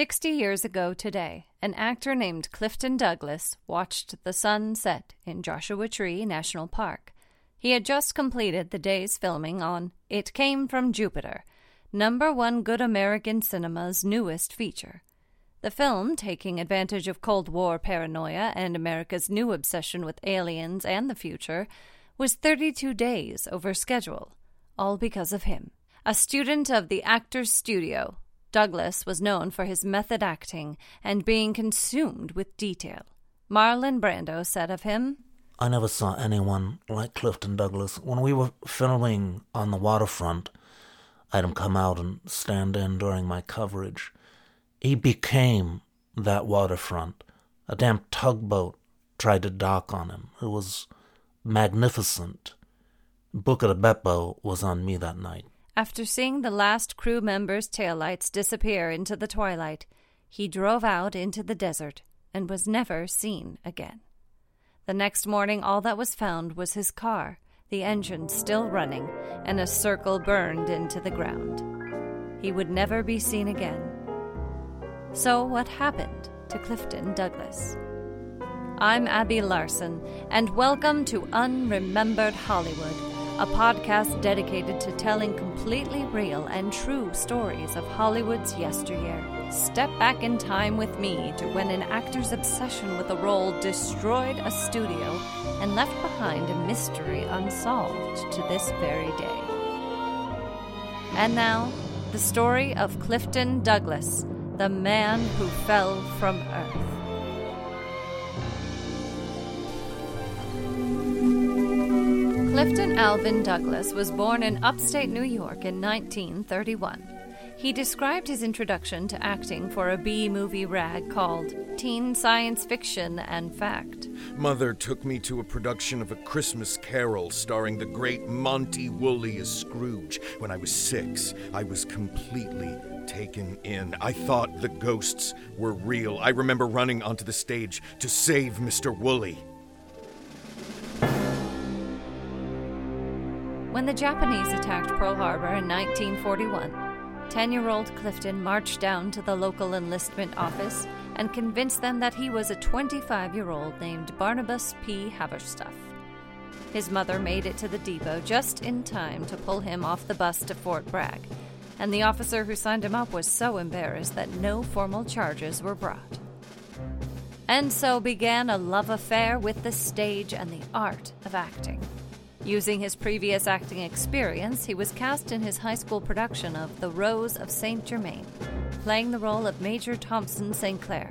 Sixty years ago today, an actor named Clifton Douglas watched the sun set in Joshua Tree National Park. He had just completed the day's filming on It Came from Jupiter, number one Good American Cinema's newest feature. The film, taking advantage of Cold War paranoia and America's new obsession with aliens and the future, was 32 days over schedule, all because of him. A student of the Actors Studio, Douglas was known for his method acting and being consumed with detail. Marlon Brando said of him, I never saw anyone like Clifton Douglas. When we were filming on the waterfront, I had him come out and stand in during my coverage. He became that waterfront. A damn tugboat tried to dock on him. It was magnificent. Buca di Beppo was on me that night. After seeing the last crew member's taillights disappear into the twilight, he drove out into the desert and was never seen again. The next morning, all that was found was his car, the engine still running, and a circle burned into the ground. He would never be seen again. So, what happened to Clifton Douglas? I'm Abby Larson, and welcome to Unremembered Hollywood, a podcast dedicated to telling completely real and true stories of Hollywood's yesteryear. Step back in time with me to when an actor's obsession with a role destroyed a studio and left behind a mystery unsolved to this very day. And now, the story of Clifton Douglas, the man who fell from earth. Clifton Alvin Douglas was born in upstate New York in 1931. He described his introduction to acting for a B movie rag called Teen Science Fiction and Fact. Mother took me to a production of A Christmas Carol starring the great Monty Woolley as Scrooge. When I was six, I was completely taken in. I thought the ghosts were real. I remember running onto the stage to save Mr. Woolley. When the Japanese attacked Pearl Harbor in 1941, 10 year old Clifton marched down to the local enlistment office and convinced them that he was a 25 year old named Barnabas P. Haverstuff. His mother made it to the depot just in time to pull him off the bus to Fort Bragg, and the officer who signed him up was so embarrassed that no formal charges were brought. And so began a love affair with the stage and the art of acting. Using his previous acting experience, he was cast in his high school production of The Rose of St. Germain, playing the role of Major Thompson St. Clair,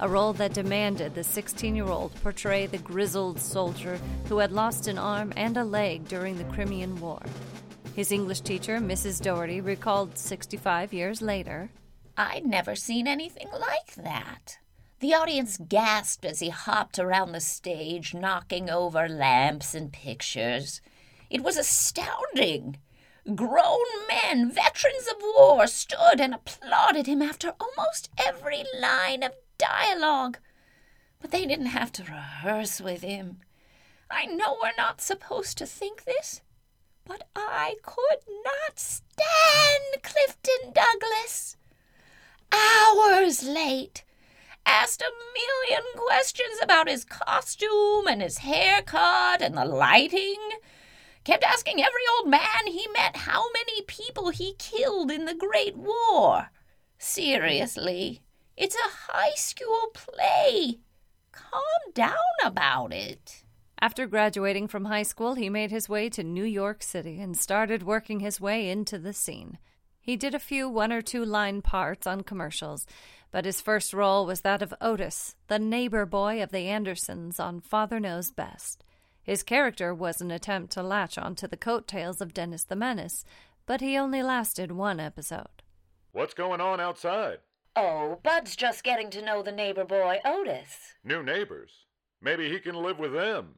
a role that demanded the 16 year old portray the grizzled soldier who had lost an arm and a leg during the Crimean War. His English teacher, Mrs. Doherty, recalled 65 years later I'd never seen anything like that. The audience gasped as he hopped around the stage, knocking over lamps and pictures. It was astounding. Grown men, veterans of war, stood and applauded him after almost every line of dialogue. But they didn't have to rehearse with him. I know we're not supposed to think this, but I could not stand Clifton Douglas. Hours late asked a million questions about his costume and his haircut and the lighting. Kept asking every old man he met how many people he killed in the Great War. Seriously, it's a high school play. Calm down about it. After graduating from high school, he made his way to New York City and started working his way into the scene. He did a few one or two line parts on commercials, but his first role was that of Otis, the neighbor boy of the Andersons on Father Knows Best. His character was an attempt to latch onto the coattails of Dennis the Menace, but he only lasted one episode. What's going on outside? Oh, Bud's just getting to know the neighbor boy, Otis. New neighbors. Maybe he can live with them.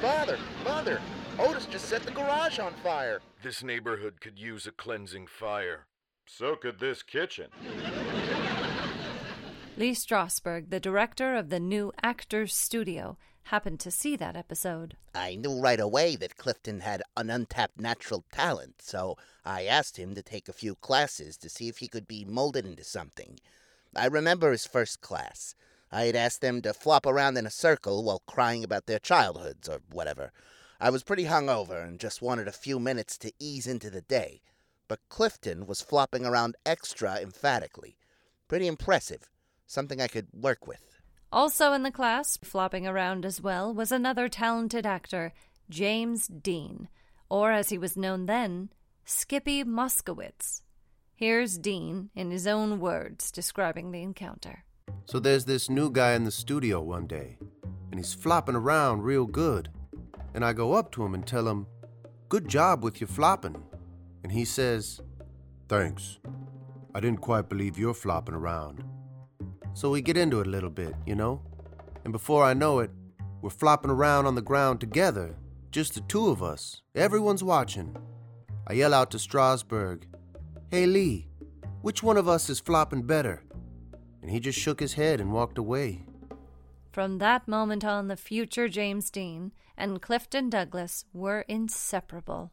Father, Mother, Otis just set the garage on fire. This neighborhood could use a cleansing fire. So could this kitchen. Lee Strasberg, the director of the new Actors Studio, happened to see that episode. I knew right away that Clifton had an untapped natural talent, so I asked him to take a few classes to see if he could be molded into something. I remember his first class. I had asked them to flop around in a circle while crying about their childhoods or whatever. I was pretty hungover and just wanted a few minutes to ease into the day. But Clifton was flopping around extra emphatically. Pretty impressive. Something I could work with. Also in the class, flopping around as well, was another talented actor, James Dean, or as he was known then, Skippy Moskowitz. Here's Dean in his own words describing the encounter. So there's this new guy in the studio one day, and he's flopping around real good. And I go up to him and tell him, Good job with your flopping. And he says, Thanks. I didn't quite believe you're flopping around. So we get into it a little bit, you know? And before I know it, we're flopping around on the ground together, just the two of us. Everyone's watching. I yell out to Strasberg, Hey Lee, which one of us is flopping better? And he just shook his head and walked away. From that moment on, the future James Dean and Clifton Douglas were inseparable.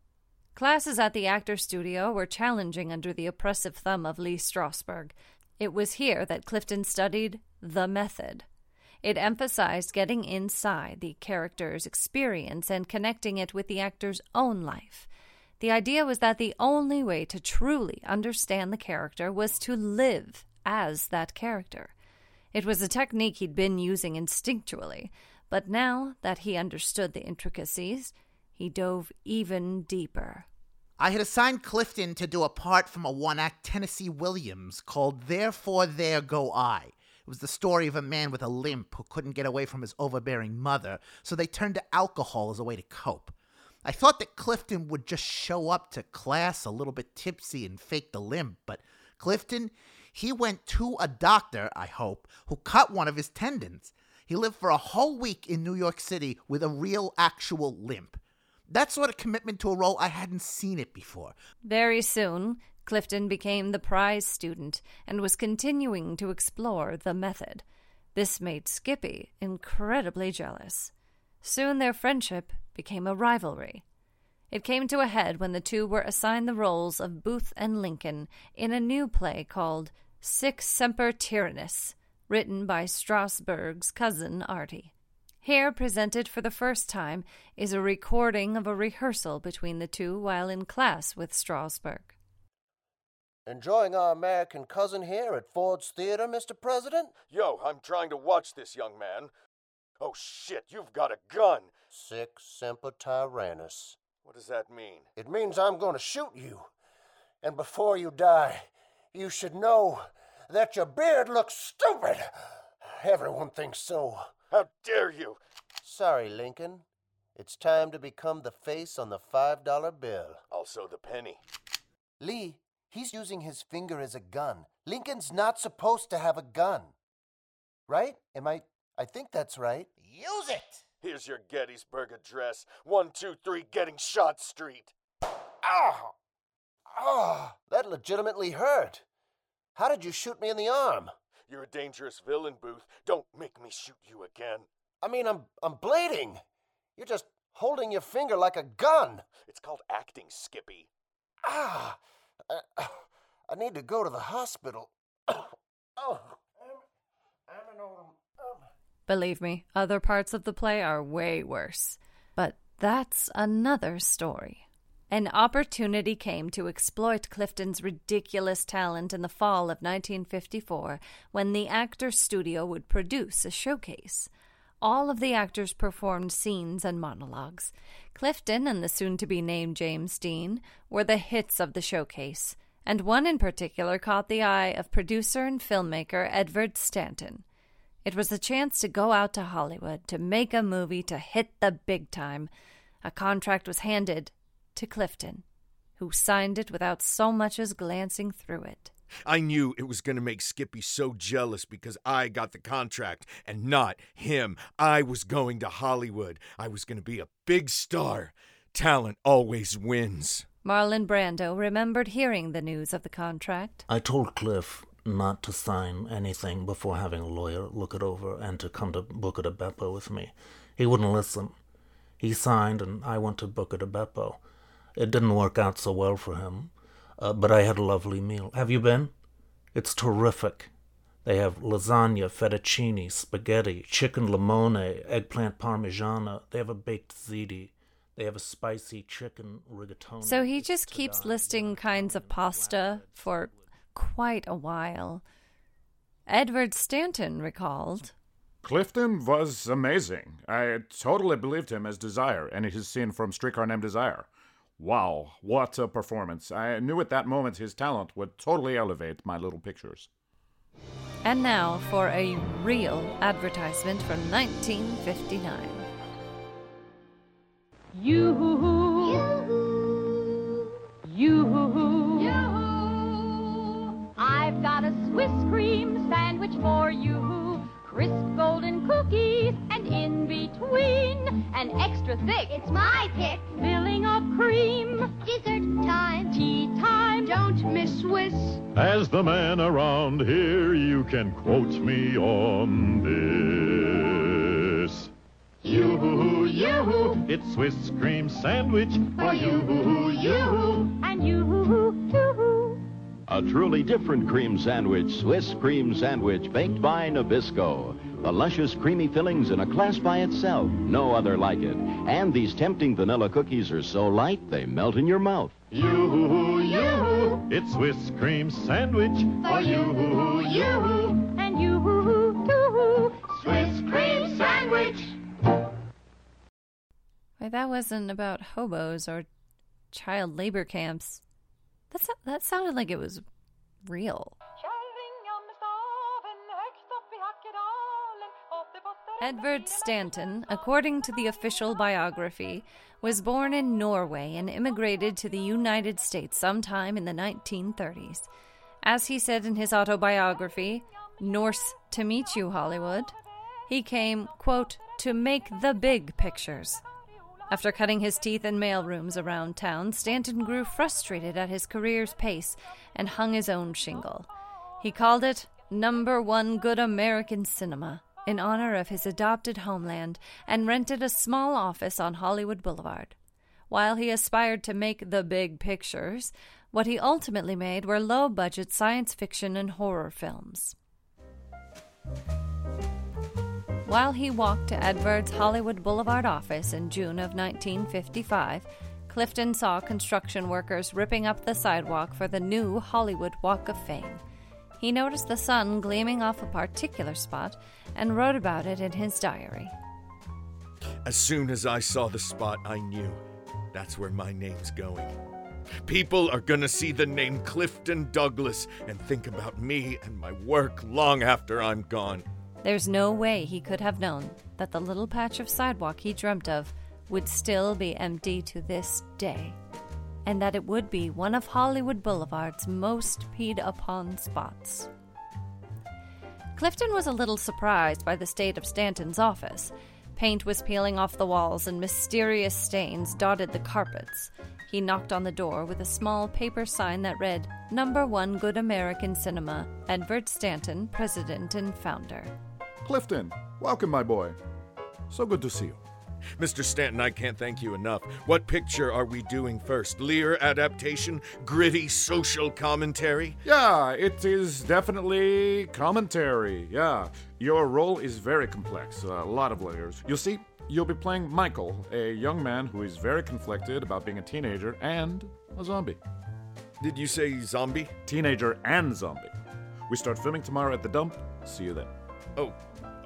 Classes at the Actor Studio were challenging under the oppressive thumb of Lee Strasberg. It was here that Clifton studied the method. It emphasized getting inside the character's experience and connecting it with the actor's own life. The idea was that the only way to truly understand the character was to live as that character. It was a technique he'd been using instinctually, but now that he understood the intricacies, he dove even deeper. I had assigned Clifton to do a part from a one act Tennessee Williams called Therefore There Go I. It was the story of a man with a limp who couldn't get away from his overbearing mother, so they turned to alcohol as a way to cope. I thought that Clifton would just show up to class a little bit tipsy and fake the limp, but Clifton, he went to a doctor, I hope, who cut one of his tendons. He lived for a whole week in New York City with a real, actual limp. That sort of commitment to a role, I hadn't seen it before. Very soon, Clifton became the prize student and was continuing to explore the method. This made Skippy incredibly jealous. Soon their friendship became a rivalry. It came to a head when the two were assigned the roles of Booth and Lincoln in a new play called Sic Semper Tyrannis, written by Strasberg's cousin Artie. Here, presented for the first time, is a recording of a rehearsal between the two while in class with Strasberg. Enjoying our American cousin here at Ford's Theater, Mr. President? Yo, I'm trying to watch this, young man. Oh shit, you've got a gun. Sic Semper Tyrannis. What does that mean? It means I'm going to shoot you. And before you die, you should know that your beard looks stupid. Everyone thinks so. How dare you? Sorry, Lincoln. It's time to become the face on the $5 bill. Also the penny. Lee, he's using his finger as a gun. Lincoln's not supposed to have a gun. Right? Am I. I think that's right. Use it! Here's your Gettysburg Address. 123 Getting Shot Street. Ah! Ah! That legitimately hurt. How did you shoot me in the arm? You're a dangerous villain, Booth. Don't make me shoot you again. I mean, I'm I'm bleeding. You're just holding your finger like a gun. It's called acting, Skippy. Ah! I, I need to go to the hospital. oh, I'm, I'm an old. Um. Believe me, other parts of the play are way worse. But that's another story. An opportunity came to exploit Clifton's ridiculous talent in the fall of 1954 when the Actor Studio would produce a showcase. All of the actors performed scenes and monologues. Clifton and the soon to be named James Dean were the hits of the showcase, and one in particular caught the eye of producer and filmmaker Edward Stanton. It was a chance to go out to Hollywood to make a movie to hit the big time. A contract was handed to Clifton, who signed it without so much as glancing through it. I knew it was going to make Skippy so jealous because I got the contract and not him. I was going to Hollywood. I was going to be a big star. Talent always wins. Marlon Brando remembered hearing the news of the contract. I told Cliff not to sign anything before having a lawyer look it over and to come to Buca di Beppo with me. He wouldn't listen. He signed, and I went to Buca di Beppo. It didn't work out so well for him, uh, but I had a lovely meal. Have you been? It's terrific. They have lasagna, fettuccine, spaghetti, chicken limone, eggplant parmigiana. They have a baked ziti. They have a spicy chicken rigatoni. So he just keeps die listing kinds of pasta for quite a while. Edward Stanton recalled. Clifton was amazing. I totally believed him as Desire and his scene from Streetcar Named Desire. Wow, what a performance. I knew at that moment his talent would totally elevate my little pictures. And now for a real advertisement from 1959. Can quote me on this. You, you, it's Swiss cream sandwich for you, you. And you, too. A truly different cream sandwich, Swiss cream sandwich, baked by Nabisco. The luscious, creamy fillings in a class by itself. No other like it. And these tempting vanilla cookies are so light they melt in your mouth. You, you, it's Swiss cream sandwich for you, you. And you, too. Swiss cream sandwich. Why, that wasn't about hobos or child labor camps. That's, that sounded like it was real. Edvard Stanton, according to the official biography, was born in Norway and immigrated to the United States sometime in the 1930s. As he said in his autobiography, Norse to Meet You, Hollywood, he came, quote, to make the big pictures. After cutting his teeth in mailrooms around town, Stanton grew frustrated at his career's pace and hung his own shingle. He called it Number One Good American Cinema in honor of his adopted homeland and rented a small office on Hollywood Boulevard. While he aspired to make the big pictures, what he ultimately made were low budget science fiction and horror films. While he walked to Edward's Hollywood Boulevard office in June of 1955, Clifton saw construction workers ripping up the sidewalk for the new Hollywood Walk of Fame. He noticed the sun gleaming off a particular spot and wrote about it in his diary. As soon as I saw the spot, I knew that's where my name's going. People are gonna see the name Clifton Douglas and think about me and my work long after I'm gone. There's no way he could have known that the little patch of sidewalk he dreamt of would still be empty to this day, and that it would be one of Hollywood Boulevard's most peed upon spots. Clifton was a little surprised by the state of Stanton's office. Paint was peeling off the walls and mysterious stains dotted the carpets. He knocked on the door with a small paper sign that read, Number One Good American Cinema, Edward Stanton, President and Founder. Clifton, welcome, my boy. So good to see you. Mr. Stanton, I can't thank you enough. What picture are we doing first? Lear adaptation? Gritty social commentary? Yeah, it is definitely commentary. Yeah, your role is very complex, uh, a lot of layers. You see, you'll be playing Michael, a young man who is very conflicted about being a teenager and a zombie. Did you say zombie? Teenager and zombie. We start filming tomorrow at the dump. See you then. Oh,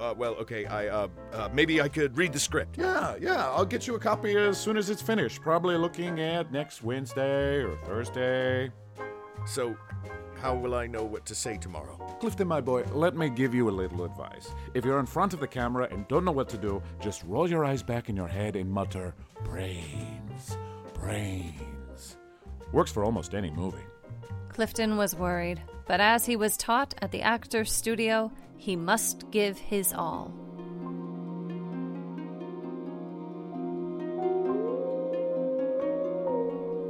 uh, well, okay, I, uh, uh, maybe I could read the script. Yeah, yeah, I'll get you a copy as soon as it's finished. Probably looking at next Wednesday or Thursday. So, how will I know what to say tomorrow? Clifton, my boy, let me give you a little advice. If you're in front of the camera and don't know what to do, just roll your eyes back in your head and mutter, brains, brains. Works for almost any movie. Clifton was worried, but as he was taught at the actor's studio, he must give his all.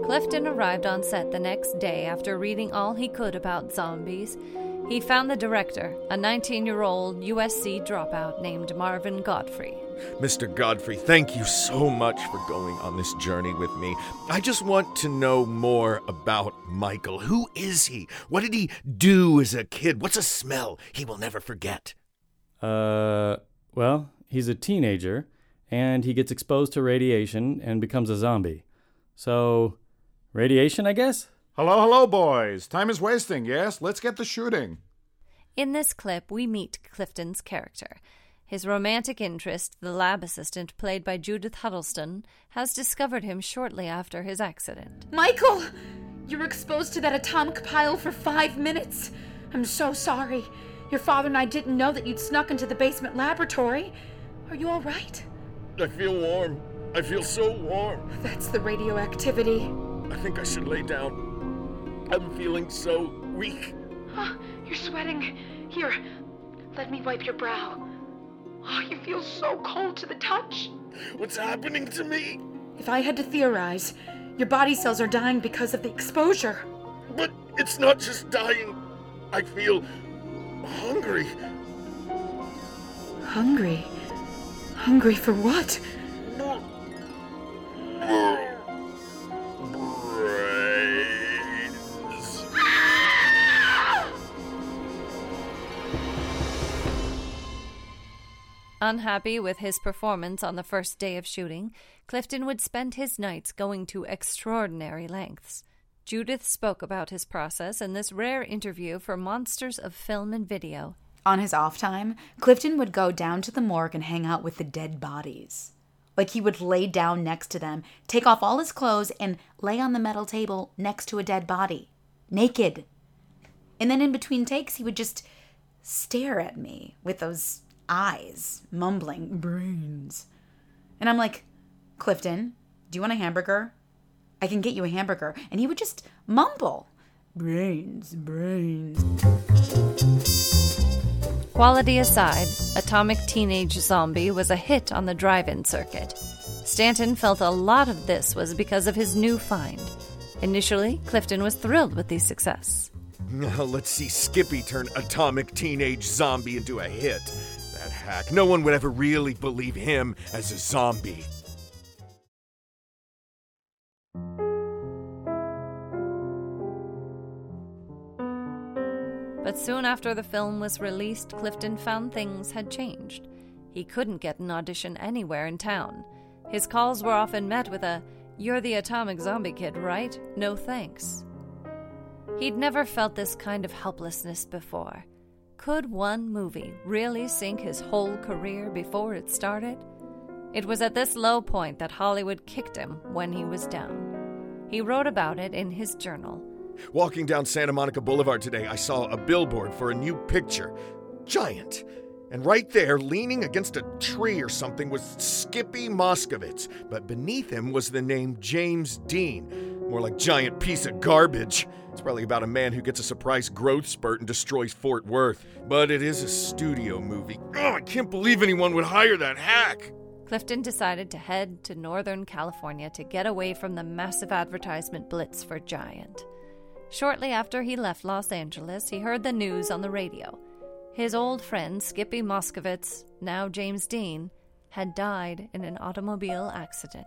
Clifton arrived on set the next day after reading all he could about zombies. He found the director, a 19 year old USC dropout named Marvin Godfrey. Mr. Godfrey, thank you so much for going on this journey with me. I just want to know more about Michael. Who is he? What did he do as a kid? What's a smell he will never forget? Uh, well, he's a teenager, and he gets exposed to radiation and becomes a zombie. So, radiation, I guess? Hello, hello, boys. Time is wasting, yes? Let's get the shooting. In this clip, we meet Clifton's character. His romantic interest, the lab assistant played by Judith Huddleston, has discovered him shortly after his accident. Michael! You were exposed to that atomic pile for five minutes. I'm so sorry. Your father and I didn't know that you'd snuck into the basement laboratory. Are you all right? I feel warm. I feel so warm. That's the radioactivity. I think I should lay down. I'm feeling so weak. Huh, you're sweating. Here, let me wipe your brow. Oh, you feel so cold to the touch. What's happening to me? If I had to theorize, your body cells are dying because of the exposure. But it's not just dying. I feel hungry. Hungry? Hungry for what? Brains. Oh. Unhappy with his performance on the first day of shooting, Clifton would spend his nights going to extraordinary lengths. Judith spoke about his process in this rare interview for Monsters of Film and Video. On his off time, Clifton would go down to the morgue and hang out with the dead bodies. Like he would lay down next to them, take off all his clothes, and lay on the metal table next to a dead body, naked. And then in between takes, he would just stare at me with those eyes, mumbling, brains. And I'm like, Clifton, do you want a hamburger? I can get you a hamburger. And he would just mumble, brains, brains. Quality aside, Atomic Teenage Zombie was a hit on the drive in circuit. Stanton felt a lot of this was because of his new find. Initially, Clifton was thrilled with the success. Now let's see Skippy turn atomic teenage zombie into a hit. Hack. No one would ever really believe him as a zombie. But soon after the film was released, Clifton found things had changed. He couldn't get an audition anywhere in town. His calls were often met with a, You're the atomic zombie kid, right? No thanks. He'd never felt this kind of helplessness before. Could one movie really sink his whole career before it started? It was at this low point that Hollywood kicked him when he was down. He wrote about it in his journal. Walking down Santa Monica Boulevard today, I saw a billboard for a new picture. Giant. And right there, leaning against a tree or something, was Skippy Moskovitz. But beneath him was the name James Dean. More like giant piece of garbage. It's probably about a man who gets a surprise growth spurt and destroys Fort Worth. But it is a studio movie. Oh, I can't believe anyone would hire that hack. Clifton decided to head to Northern California to get away from the massive advertisement blitz for Giant. Shortly after he left Los Angeles, he heard the news on the radio. His old friend Skippy Moskovitz, now James Dean, had died in an automobile accident.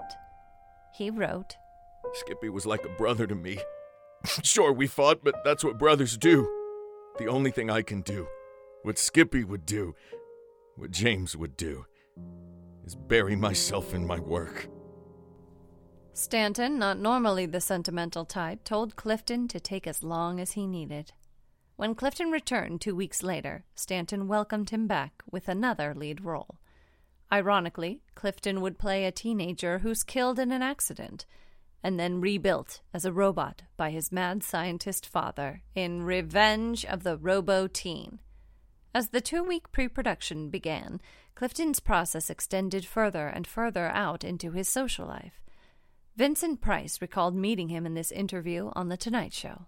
He wrote, Skippy was like a brother to me. sure, we fought, but that's what brothers do. The only thing I can do, what Skippy would do, what James would do, is bury myself in my work. Stanton, not normally the sentimental type, told Clifton to take as long as he needed. When Clifton returned two weeks later, Stanton welcomed him back with another lead role. Ironically, Clifton would play a teenager who's killed in an accident and then rebuilt as a robot by his mad scientist father in Revenge of the Robo Teen. As the two week pre production began, Clifton's process extended further and further out into his social life. Vincent Price recalled meeting him in this interview on The Tonight Show.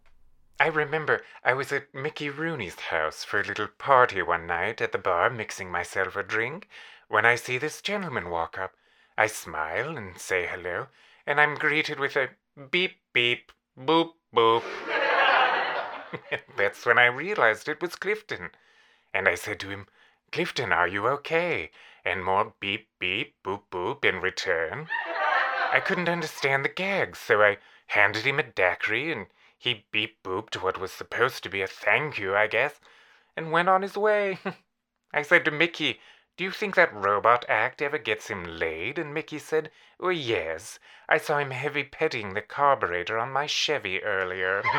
I remember I was at Mickey Rooney's house for a little party one night at the bar, mixing myself a drink, when I see this gentleman walk up. I smile and say hello, and I'm greeted with a beep beep, boop boop. That's when I realized it was Clifton. And I said to him, Clifton, are you okay? and more beep beep boop boop in return. I couldn't understand the gags, so I handed him a daiquiri and he beep booped what was supposed to be a thank you, I guess, and went on his way. I said to Mickey, Do you think that robot act ever gets him laid? And Mickey said, Oh, yes. I saw him heavy petting the carburetor on my Chevy earlier.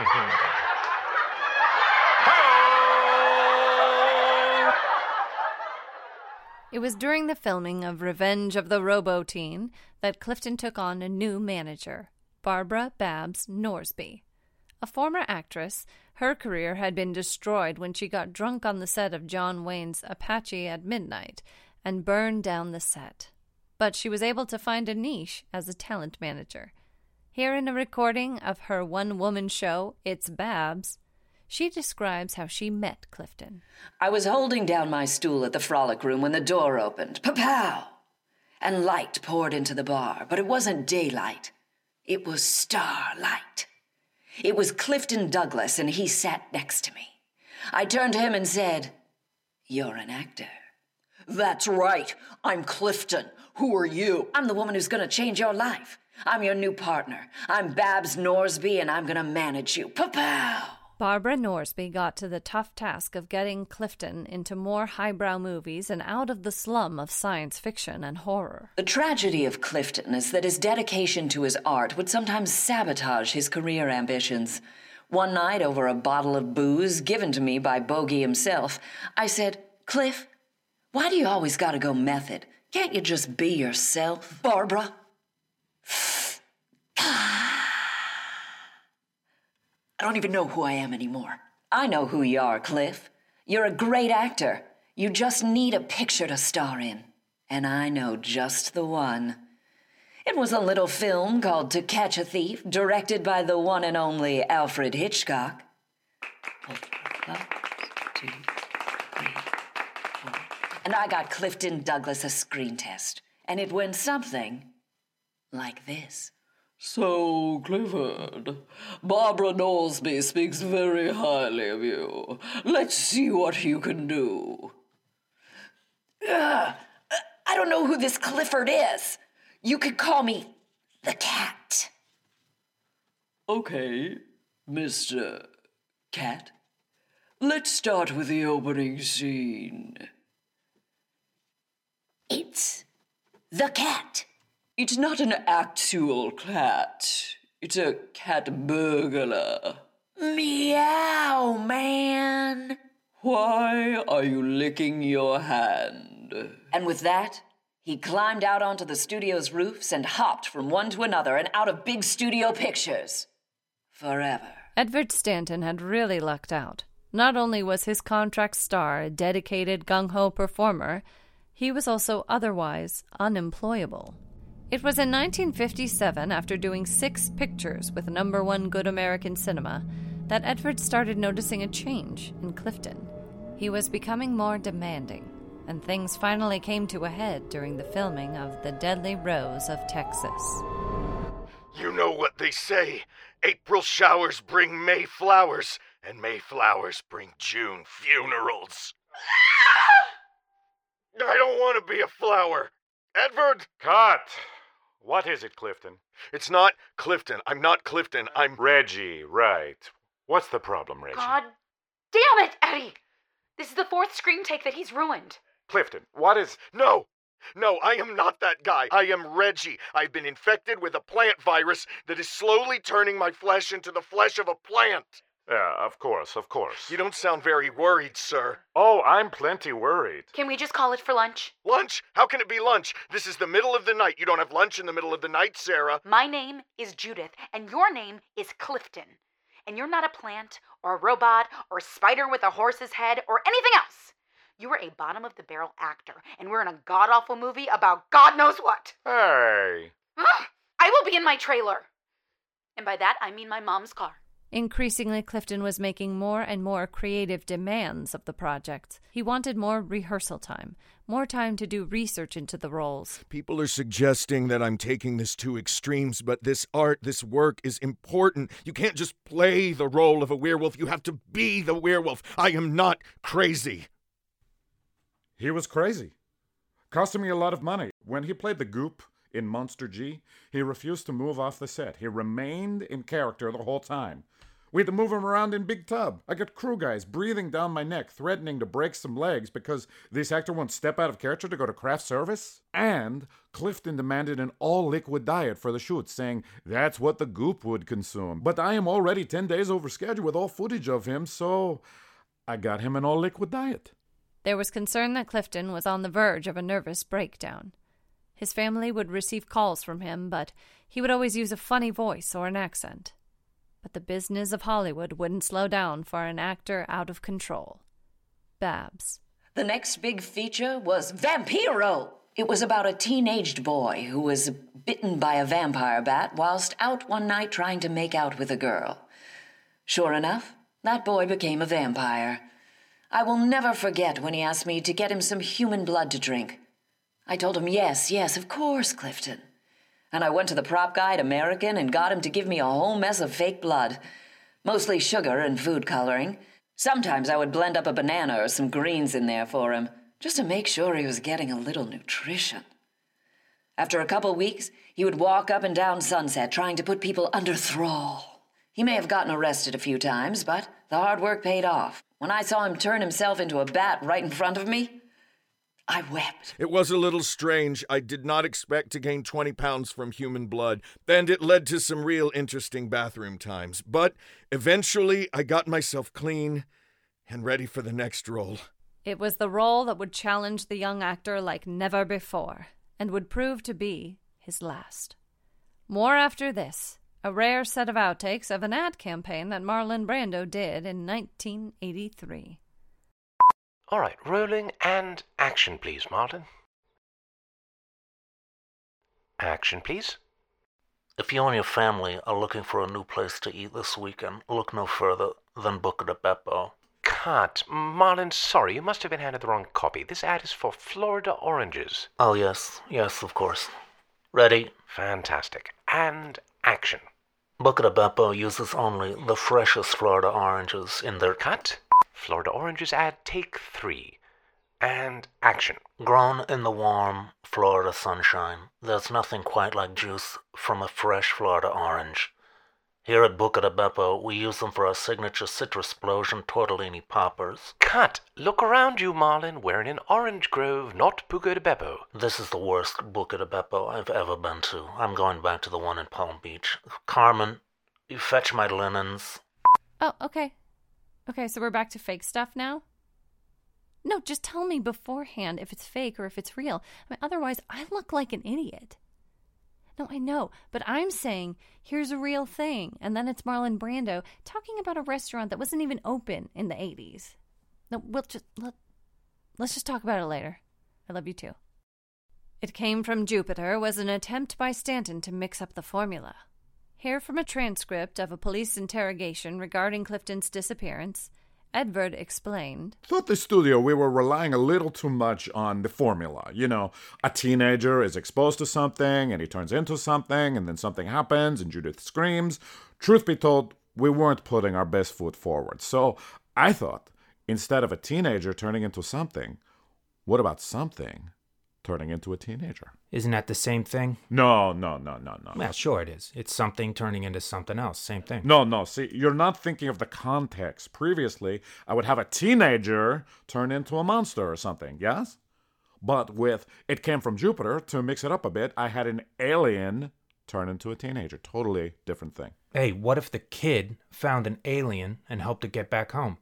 It was during the filming of Revenge of the Robo Teen that Clifton took on a new manager, Barbara Babs Norsby. A former actress, her career had been destroyed when she got drunk on the set of John Wayne's Apache at Midnight and burned down the set. But she was able to find a niche as a talent manager. Here in a recording of her one woman show, It's Babs, she describes how she met Clifton. I was holding down my stool at the frolic room when the door opened. Pow! And light poured into the bar, but it wasn't daylight. It was starlight. It was Clifton Douglas, and he sat next to me. I turned to him and said, You're an actor. That's right. I'm Clifton. Who are you? I'm the woman who's going to change your life. I'm your new partner. I'm Babs Norsby, and I'm going to manage you. Pow! Barbara Norsby got to the tough task of getting Clifton into more highbrow movies and out of the slum of science fiction and horror. The tragedy of Clifton is that his dedication to his art would sometimes sabotage his career ambitions. One night, over a bottle of booze given to me by Bogey himself, I said, Cliff, why do you always gotta go method? Can't you just be yourself? Barbara? I don't even know who I am anymore. I know who you are, Cliff. You're a great actor. You just need a picture to star in. And I know just the one. It was a little film called To Catch a Thief, directed by the one and only Alfred Hitchcock. And I got Clifton Douglas a screen test. And it went something like this. So, Clifford, Barbara Norsby speaks very highly of you. Let's see what you can do. Ugh, I don't know who this Clifford is. You could call me the cat. Okay, Mr. Cat. Let's start with the opening scene. It's the cat. It's not an actual cat. It's a cat burglar. Meow, man. Why are you licking your hand? And with that, he climbed out onto the studio's roofs and hopped from one to another and out of big studio pictures. Forever. Edward Stanton had really lucked out. Not only was his contract star a dedicated gung ho performer, he was also otherwise unemployable. It was in 1957, after doing six pictures with number one Good American Cinema, that Edward started noticing a change in Clifton. He was becoming more demanding, and things finally came to a head during the filming of The Deadly Rose of Texas. You know what they say April showers bring May flowers, and May flowers bring June funerals. I don't want to be a flower. Edward! Cut! What is it, Clifton? It's not Clifton. I'm not Clifton. I'm Reggie, right. What's the problem, Reggie? God damn it, Eddie! This is the fourth screen take that he's ruined. Clifton, what is. No! No, I am not that guy. I am Reggie. I've been infected with a plant virus that is slowly turning my flesh into the flesh of a plant. Yeah, of course, of course. You don't sound very worried, sir. Oh, I'm plenty worried. Can we just call it for lunch? Lunch? How can it be lunch? This is the middle of the night. You don't have lunch in the middle of the night, Sarah. My name is Judith, and your name is Clifton. And you're not a plant, or a robot, or a spider with a horse's head, or anything else. You are a bottom of the barrel actor, and we're in a god awful movie about God knows what. Hey. I will be in my trailer. And by that, I mean my mom's car. Increasingly, Clifton was making more and more creative demands of the project. He wanted more rehearsal time, more time to do research into the roles. People are suggesting that I'm taking this to extremes, but this art, this work is important. You can't just play the role of a werewolf, you have to be the werewolf. I am not crazy. He was crazy. costing me a lot of money. When he played the Goop in Monster G, he refused to move off the set. He remained in character the whole time. We had to move him around in big tub. I got crew guys breathing down my neck, threatening to break some legs because this actor won't step out of character to go to craft service. And Clifton demanded an all liquid diet for the shoot, saying that's what the goop would consume. But I am already 10 days over schedule with all footage of him, so I got him an all liquid diet. There was concern that Clifton was on the verge of a nervous breakdown. His family would receive calls from him, but he would always use a funny voice or an accent. But the business of Hollywood wouldn't slow down for an actor out of control. Babs. The next big feature was Vampiro. It was about a teenaged boy who was bitten by a vampire bat whilst out one night trying to make out with a girl. Sure enough, that boy became a vampire. I will never forget when he asked me to get him some human blood to drink. I told him, yes, yes, of course, Clifton. And I went to the prop at American and got him to give me a whole mess of fake blood. Mostly sugar and food coloring. Sometimes I would blend up a banana or some greens in there for him, just to make sure he was getting a little nutrition. After a couple weeks, he would walk up and down Sunset trying to put people under thrall. He may have gotten arrested a few times, but the hard work paid off. When I saw him turn himself into a bat right in front of me, I wept. It was a little strange. I did not expect to gain 20 pounds from human blood, and it led to some real interesting bathroom times. But eventually, I got myself clean and ready for the next role. It was the role that would challenge the young actor like never before, and would prove to be his last. More after this, a rare set of outtakes of an ad campaign that Marlon Brando did in 1983. All right, rolling and action, please, Martin. Action, please. If you and your family are looking for a new place to eat this weekend, look no further than Buca di Beppo. Cut. Marlon, sorry, you must have been handed the wrong copy. This ad is for Florida oranges. Oh, yes, yes, of course. Ready? Fantastic. And action. Buca di Beppo uses only the freshest Florida oranges in their cut. Florida oranges ad take three. And action. Grown in the warm Florida sunshine, there's nothing quite like juice from a fresh Florida orange. Here at Buca di Beppo, we use them for our signature citrus explosion tortellini poppers. Cut! Look around you, Marlon. We're in an orange grove, not Buca di Beppo. This is the worst Buca di Beppo I've ever been to. I'm going back to the one in Palm Beach. Carmen, you fetch my linens. Oh, okay. Okay, so we're back to fake stuff now? No, just tell me beforehand if it's fake or if it's real. I mean, otherwise, I look like an idiot. No, I know, but I'm saying here's a real thing, and then it's Marlon Brando talking about a restaurant that wasn't even open in the 80s. No, we'll just let, let's just talk about it later. I love you too. It Came from Jupiter was an attempt by Stanton to mix up the formula. Here from a transcript of a police interrogation regarding Clifton's disappearance, Edward explained. Throughout the studio, we were relying a little too much on the formula. You know, a teenager is exposed to something and he turns into something, and then something happens and Judith screams. Truth be told, we weren't putting our best foot forward. So I thought, instead of a teenager turning into something, what about something turning into a teenager? Isn't that the same thing? No, no, no, no, no. Well, sure it is. It's something turning into something else. Same thing. No, no. See, you're not thinking of the context. Previously, I would have a teenager turn into a monster or something, yes? But with It Came from Jupiter, to mix it up a bit, I had an alien turn into a teenager. Totally different thing. Hey, what if the kid found an alien and helped it get back home?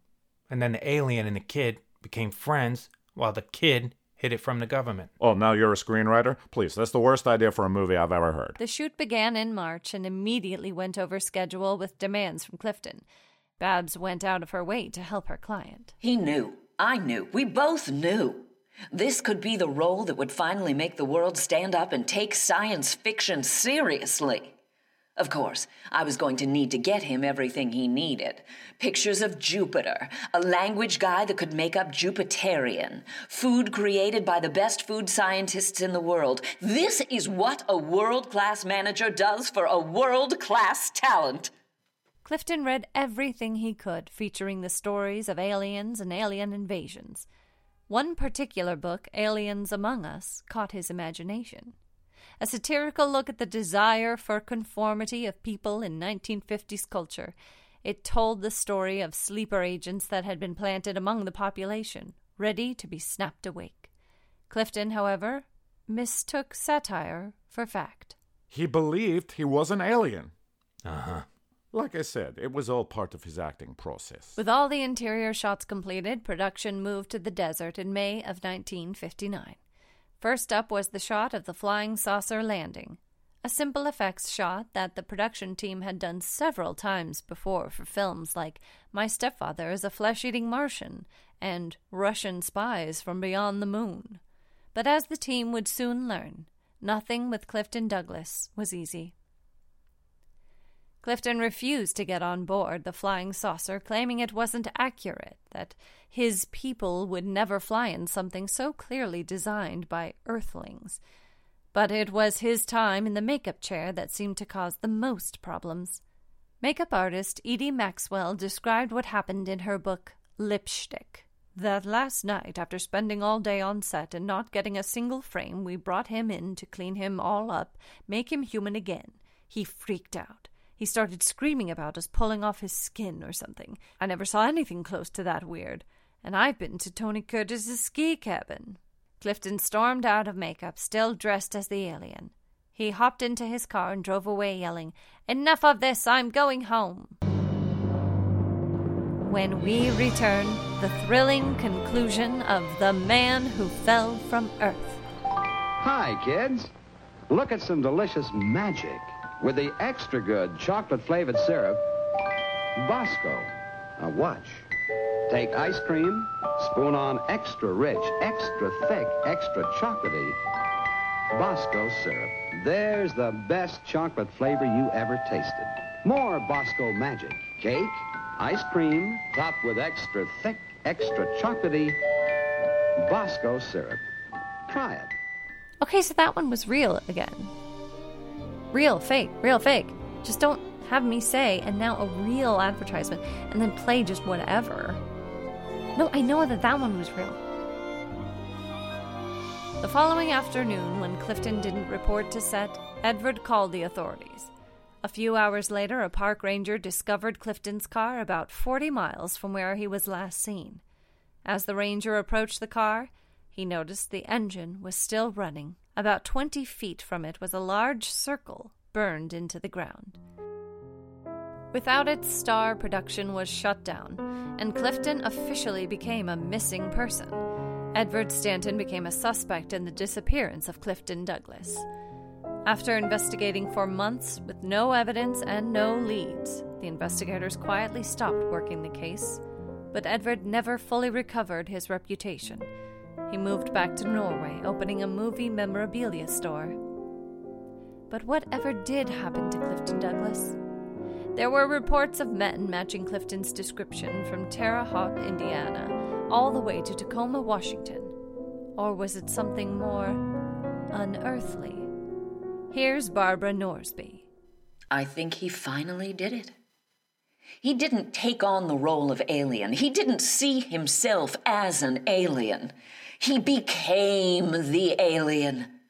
And then the alien and the kid became friends while the kid hid it from the government. Oh, now you're a screenwriter? Please, that's the worst idea for a movie I've ever heard. The shoot began in March and immediately went over schedule with demands from Clifton. Babs went out of her way to help her client. He knew. I knew. We both knew. This could be the role that would finally make the world stand up and take science fiction seriously. Of course, I was going to need to get him everything he needed pictures of Jupiter, a language guy that could make up Jupiterian, food created by the best food scientists in the world. This is what a world class manager does for a world class talent. Clifton read everything he could featuring the stories of aliens and alien invasions. One particular book, Aliens Among Us, caught his imagination. A satirical look at the desire for conformity of people in 1950s culture, it told the story of sleeper agents that had been planted among the population, ready to be snapped awake. Clifton, however, mistook satire for fact. He believed he was an alien. Uh huh. Like I said, it was all part of his acting process. With all the interior shots completed, production moved to the desert in May of 1959. First up was the shot of the flying saucer landing, a simple effects shot that the production team had done several times before for films like My Stepfather is a Flesh Eating Martian and Russian Spies from Beyond the Moon. But as the team would soon learn, nothing with Clifton Douglas was easy. Clifton refused to get on board the flying saucer, claiming it wasn't accurate, that his people would never fly in something so clearly designed by Earthlings. But it was his time in the makeup chair that seemed to cause the most problems. Makeup artist Edie Maxwell described what happened in her book Lipstick. That last night, after spending all day on set and not getting a single frame, we brought him in to clean him all up, make him human again. He freaked out. He started screaming about us pulling off his skin or something. I never saw anything close to that weird. And I've been to Tony Curtis's ski cabin. Clifton stormed out of makeup, still dressed as the alien. He hopped into his car and drove away, yelling, Enough of this! I'm going home! When we return, the thrilling conclusion of The Man Who Fell from Earth. Hi, kids. Look at some delicious magic with the extra good chocolate flavored syrup, Bosco. Now watch. Take ice cream, spoon on extra rich, extra thick, extra chocolatey Bosco syrup. There's the best chocolate flavor you ever tasted. More Bosco magic. Cake, ice cream, topped with extra thick, extra chocolatey Bosco syrup. Try it. Okay, so that one was real again. Real, fake, real, fake. Just don't have me say, and now a real advertisement, and then play just whatever. No, I know that that one was real. The following afternoon, when Clifton didn't report to set, Edward called the authorities. A few hours later, a park ranger discovered Clifton's car about 40 miles from where he was last seen. As the ranger approached the car, he noticed the engine was still running. About 20 feet from it was a large circle burned into the ground. Without its Star production was shut down, and Clifton officially became a missing person. Edward Stanton became a suspect in the disappearance of Clifton Douglas. After investigating for months with no evidence and no leads, the investigators quietly stopped working the case. But Edward never fully recovered his reputation. He moved back to Norway, opening a movie memorabilia store. But whatever did happen to Clifton Douglas? There were reports of men matching Clifton's description from Terre Haute, Indiana, all the way to Tacoma, Washington. Or was it something more unearthly? Here's Barbara Norsby. I think he finally did it. He didn't take on the role of alien. He didn't see himself as an alien. He became the alien.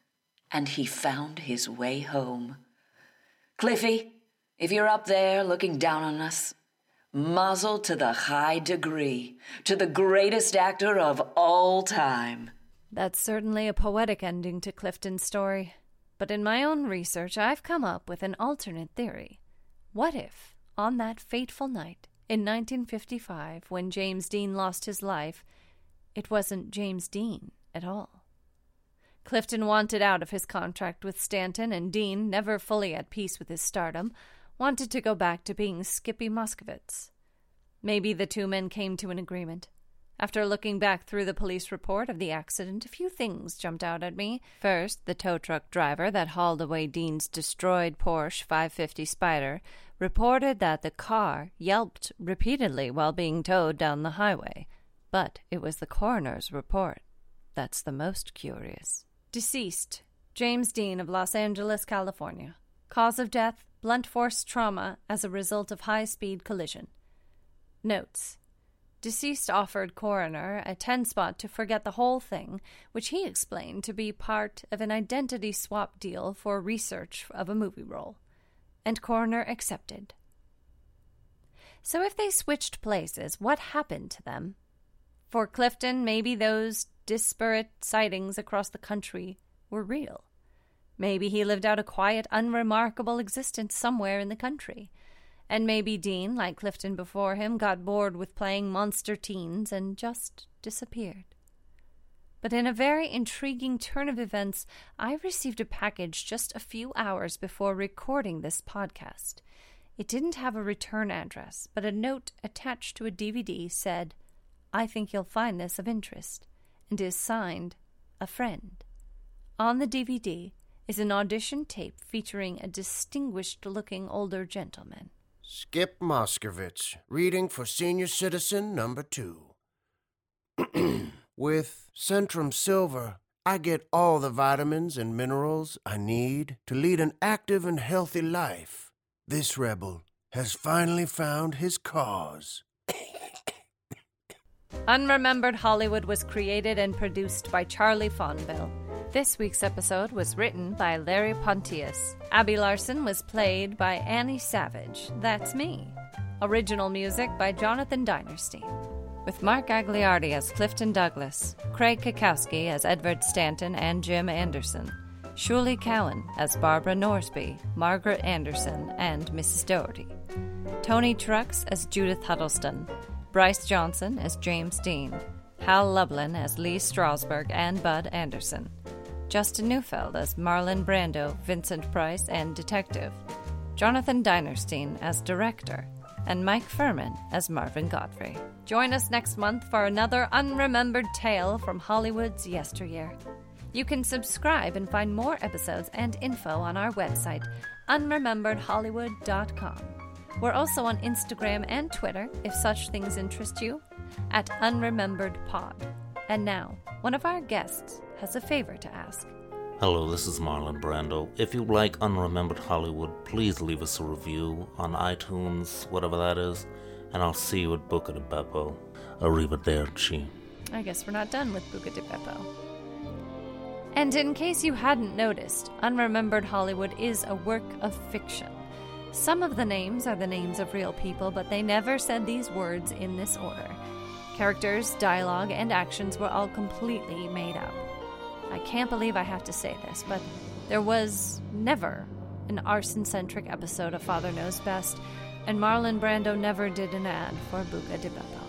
And he found his way home. Cliffy, if you're up there looking down on us, muzzle to the high degree, to the greatest actor of all time. That's certainly a poetic ending to Clifton's story. But in my own research, I've come up with an alternate theory. What if, on that fateful night in 1955, when James Dean lost his life, it wasn't James Dean at all? Clifton wanted out of his contract with Stanton, and Dean, never fully at peace with his stardom, wanted to go back to being Skippy Moskowitz. Maybe the two men came to an agreement. After looking back through the police report of the accident, a few things jumped out at me. First, the tow truck driver that hauled away Dean's destroyed Porsche 550 Spider reported that the car yelped repeatedly while being towed down the highway. But it was the coroner's report. That's the most curious. Deceased James Dean of Los Angeles, California. Cause of death blunt force trauma as a result of high speed collision. Notes Deceased offered Coroner a 10 spot to forget the whole thing, which he explained to be part of an identity swap deal for research of a movie role. And Coroner accepted. So if they switched places, what happened to them? For Clifton, maybe those disparate sightings across the country were real. Maybe he lived out a quiet, unremarkable existence somewhere in the country. And maybe Dean, like Clifton before him, got bored with playing monster teens and just disappeared. But in a very intriguing turn of events, I received a package just a few hours before recording this podcast. It didn't have a return address, but a note attached to a DVD said, I think you'll find this of interest, and is signed, A Friend. On the DVD is an audition tape featuring a distinguished looking older gentleman. Skip Moskovitz, reading for senior citizen number two. With Centrum Silver, I get all the vitamins and minerals I need to lead an active and healthy life. This rebel has finally found his cause. Unremembered Hollywood was created and produced by Charlie Fonville. This week's episode was written by Larry Pontius. Abby Larson was played by Annie Savage. That's me. Original music by Jonathan Dinerstein. With Mark Gagliardi as Clifton Douglas, Craig Cackowski as Edward Stanton and Jim Anderson, Shuli Cowan as Barbara Norsby, Margaret Anderson, and Mrs. Doherty, Tony Trucks as Judith Huddleston, Bryce Johnson as James Dean, Hal Lublin as Lee Strasberg and Bud Anderson, Justin Neufeld as Marlon Brando, Vincent Price, and Detective, Jonathan Dinerstein as Director, and Mike Furman as Marvin Godfrey. Join us next month for another unremembered tale from Hollywood's yesteryear. You can subscribe and find more episodes and info on our website, unrememberedhollywood.com. We're also on Instagram and Twitter if such things interest you, at Unremembered Pod. And now, one of our guests has a favor to ask. Hello, this is Marlon Brando. If you like Unremembered Hollywood, please leave us a review on iTunes, whatever that is, and I'll see you at Buca di Beppo. Arrivederci. I guess we're not done with Buca di Beppo. And in case you hadn't noticed, Unremembered Hollywood is a work of fiction. Some of the names are the names of real people, but they never said these words in this order. Characters, dialogue, and actions were all completely made up. I can't believe I have to say this, but there was never an arson centric episode of Father Knows Best, and Marlon Brando never did an ad for Buca di Beppo.